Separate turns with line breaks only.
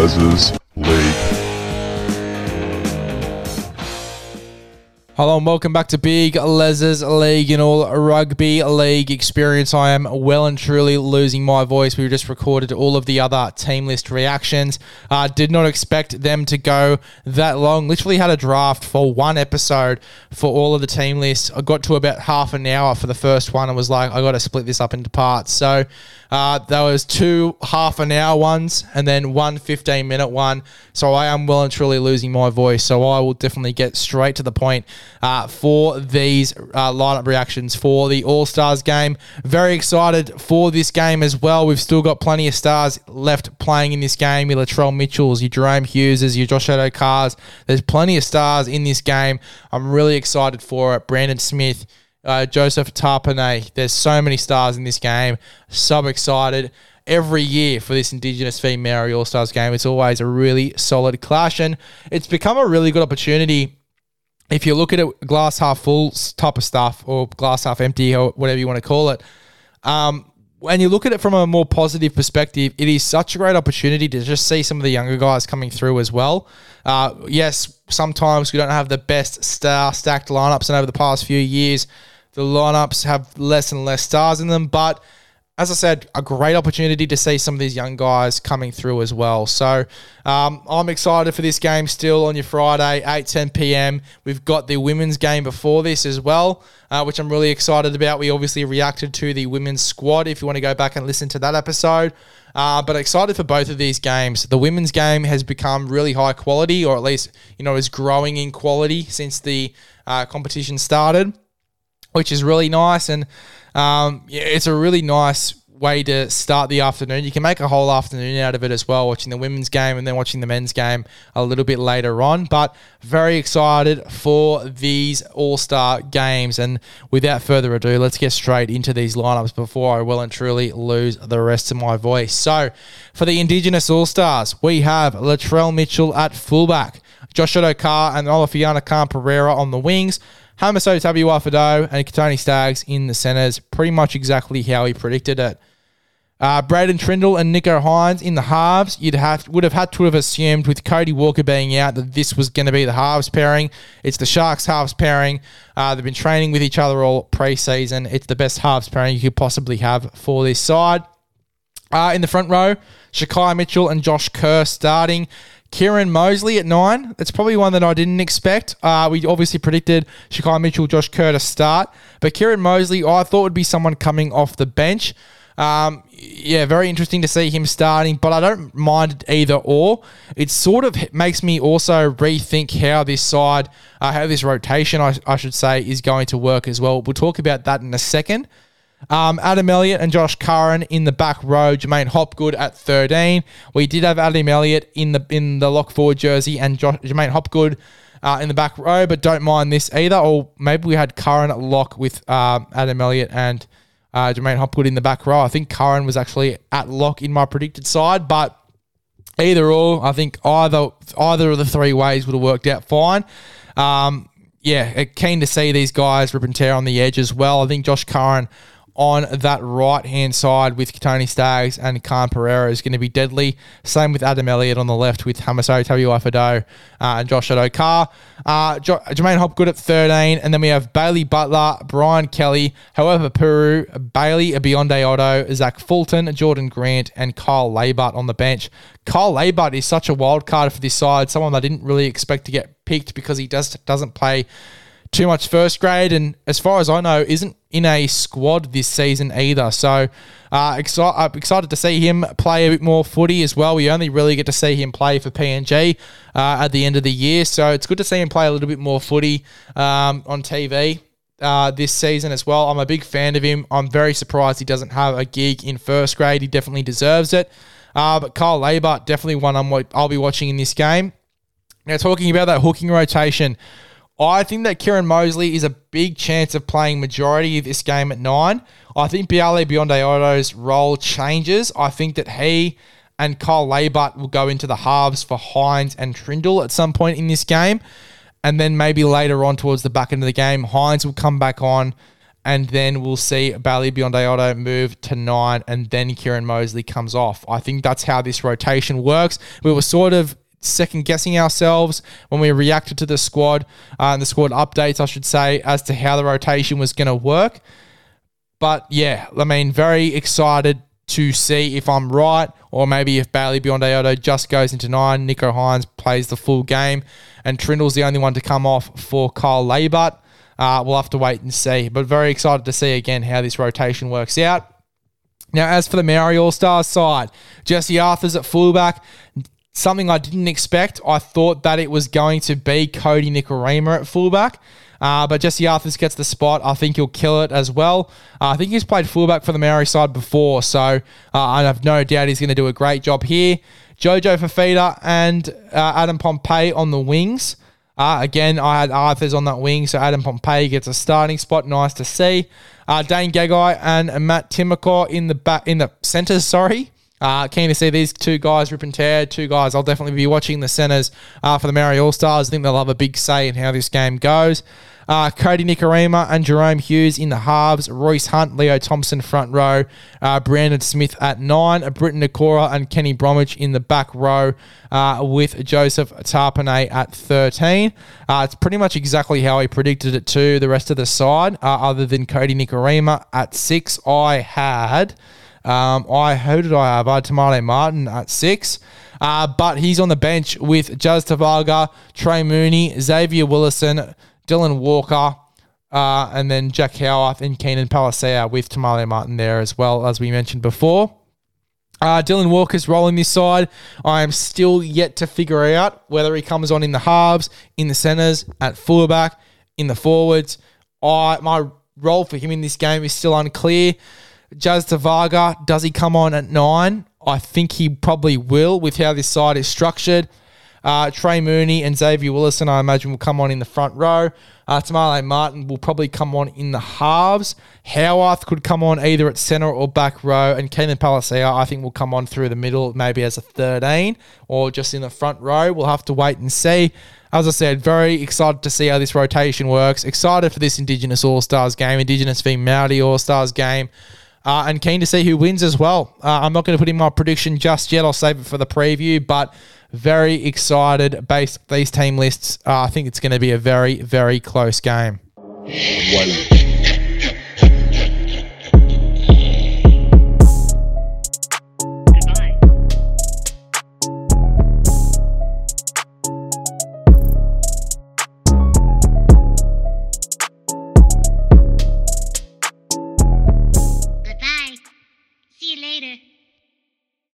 Big
Hello and welcome back to Big Les's League and all rugby league experience. I am well and truly losing my voice. We just recorded all of the other team list reactions. Uh, did not expect them to go that long. Literally had a draft for one episode for all of the team lists. I got to about half an hour for the first one and was like, I got to split this up into parts. So uh, there was two half an hour ones and then one 15 minute one. So I am well and truly losing my voice. So I will definitely get straight to the point uh, for these uh, lineup reactions for the All Stars game. Very excited for this game as well. We've still got plenty of stars left playing in this game. Your Latrell Mitchells, your Jahrome Hugheses, your Josh Addo-Carrs. There's plenty of stars in this game. I'm really excited for it. Brandon Smith uh, Joseph Tapine. There's so many stars in this game. So excited every year for this Indigenous female All Stars game. It's always a really solid clash, and it's become a really good opportunity. If you look at it, glass half full type of stuff, or glass half empty, or whatever you want to call it. Um, when you look at it from a more positive perspective, it is such a great opportunity to just see some of the younger guys coming through as well. Uh, yes, sometimes we don't have the best star stacked lineups, and over the past few years, the lineups have less and less stars in them. But as I said, a great opportunity to see some of these young guys coming through as well. So um, I'm excited for this game still on your Friday, 8 10 p.m. We've got the women's game before this as well, uh, which I'm really excited about. We obviously reacted to the women's squad if you want to go back and listen to that episode. Uh, but excited for both of these games. The women's game has become really high quality, or at least, you know, is growing in quality since the uh, competition started which is really nice. And um, yeah, it's a really nice way to start the afternoon. You can make a whole afternoon out of it as well, watching the women's game and then watching the men's game a little bit later on. But very excited for these All Star games. And without further ado, let's get straight into these lineups before I well and truly lose the rest of my voice. So for the Indigenous All Stars, we have Latrell Mitchell at fullback. Josh Addo-Carr and Alofiana Khan-Pereira on the wings. Hamiso Tabuai-Fidow and Kotoni Staggs in the centres, pretty much exactly how he predicted it. Uh, Braydon Trindall and Nicho Hynes in the halves. You'd have would have had to have assumed with Cody Walker being out that this was going to be the halves pairing. It's the Sharks halves pairing. Uh, they've been training with each other all preseason. It's the best halves pairing you could possibly have for this side. Uh, in the front row, Shaquai Mitchell and Josh Kerr starting. Kieran Moseley at nine. That's probably one that I didn't expect. Uh, we obviously predicted Shaquai Mitchell, Josh Kerr to start, but Kieran Moseley, I thought would be someone coming off the bench. Um, yeah, very interesting to see him starting, but I don't mind either or. It sort of makes me also rethink how this side, uh, how this rotation, I, I should say, is going to work as well. We'll talk about that in a second. Um, Adam Elliott and Josh Curran in the back row. J'maine Hopgood at 13. We did have Adam Elliott in the in the lock forward jersey and Josh, J'maine Hopgood uh, in the back row, but don't mind this either. Or maybe we had Curran at lock with uh, Adam Elliott and uh, J'maine Hopgood in the back row. I think Curran was actually at lock in my predicted side, but either or, I think either either of the three ways would have worked out fine. Um, yeah, keen to see these guys rip and tear on the edge as well. I think Josh Curran on that right hand side with Tony Staggs and Khan-Pereira is going to be deadly. Same with Adam Elliott on the left with Hamiso Tabuai-Fidow uh, and Josh Addo-Carr. Uh, jo- J'maine Hopgood at 13. And then we have Bailey Butler, Brian Kelly, however, Peru, Bailey Biondi-Odo, Zach Fulton, Jordan Grant, and Kyle Laybutt on the bench. Kyle Laybutt is such a wild card for this side, someone I didn't really expect to get picked because he just doesn't play too much first grade, and as far as I know, isn't in a squad this season either. So, uh, exci- I'm excited to see him play a bit more footy as well. We only really get to see him play for PNG uh, at the end of the year, so it's good to see him play a little bit more footy um, on TV. Uh, this season as well. I'm a big fan of him. I'm very surprised he doesn't have a gig in first grade. He definitely deserves it. Uh, but Kyle Laybutt, definitely one I'm, I'll be watching in this game. Now, talking about that hooking rotation, I think that Kieran Moseley is a big chance of playing majority of this game at nine. I think Bailey Biondi-Odo's role changes. I think that he and Kyle Laybutt will go into the halves for Hynes and Trindall at some point in this game. And then maybe later on towards the back end of the game, Hynes will come back on and then we'll see Bailey Ayoto move to nine, and then Kieran Moseley comes off. I think that's how this rotation works. We were sort of second guessing ourselves when we reacted to the squad uh, and the squad updates, I should say, as to how the rotation was going to work. But yeah, I mean, very excited to see if I'm right, or maybe if Bailey Biondi-Odo just goes into nine, Nicho Hynes plays the full game, and Trindall's the only one to come off for Kyle Laybutt. Uh, we'll have to wait and see. But very excited to see again how this rotation works out. Now, as for the Maori All Stars side, Jesse Arthars at fullback. Something I didn't expect. I thought that it was going to be Kodi Nikorima at fullback. Uh, but Jesse Arthars gets the spot. I think he'll kill it as well. Uh, I think he's played fullback for the Maori side before, so uh, I have no doubt he's going to do a great job here. Jojo Fifita and uh, Adam Pompey on the wings. Uh, again, I had Arthars on that wing, so Adam Pompey gets a starting spot. Nice to see. Uh, Dane Gagai and Matt Timoko in the back in the centres. Sorry. Uh, keen to see these two guys rip and tear. Two guys I'll definitely be watching the centres uh, for the Maori All Stars. I think they'll have a big say in how this game goes. Uh, Kodi Nikorima and Jahrome Hughes in the halves. Royce Hunt, Leo Thompson front row. Uh, Brandon Smith at nine. Briton Nikora and Kenny Bromwich in the back row uh, with Joseph Tapine at 13. Uh, it's pretty much exactly how I predicted it to the rest of the side, uh, other than Kodi Nikorima at six. I had. Um, I who did I have? I had Te Maire Martin at six. Uh, but he's on the bench with Jazz Tevaga, Trey Mooney, Xavier Willison, Dylan Walker, uh, and then Jack Howarth and Keenan Palasia with Te Maire Martin there as well, as we mentioned before. Uh, Dylan Walker's rolling this side. I am still yet to figure out whether he comes on in the halves, in the centres, at fullback, in the forwards. I my role for him in this game is still unclear. Jazz Tevaga, does he come on at nine? I think he probably will with how this side is structured. Uh, Trey Mooney and Xavier Willison, I imagine, will come on in the front row. Uh, Te Maire Martin will probably come on in the halves. Howarth could come on either at centre or back row. And Keenan Palasia, I think, will come on through the middle, maybe as a 13 or just in the front row. We'll have to wait and see. As I said, very excited to see how this rotation works. Excited for this Indigenous All Stars game, Indigenous v Maori All Stars game. Uh, and keen to see who wins as well. Uh, I'm not going to put in my prediction just yet. I'll save it for the preview, but very excited based these team lists. Uh, I think it's going to be a very, very close game.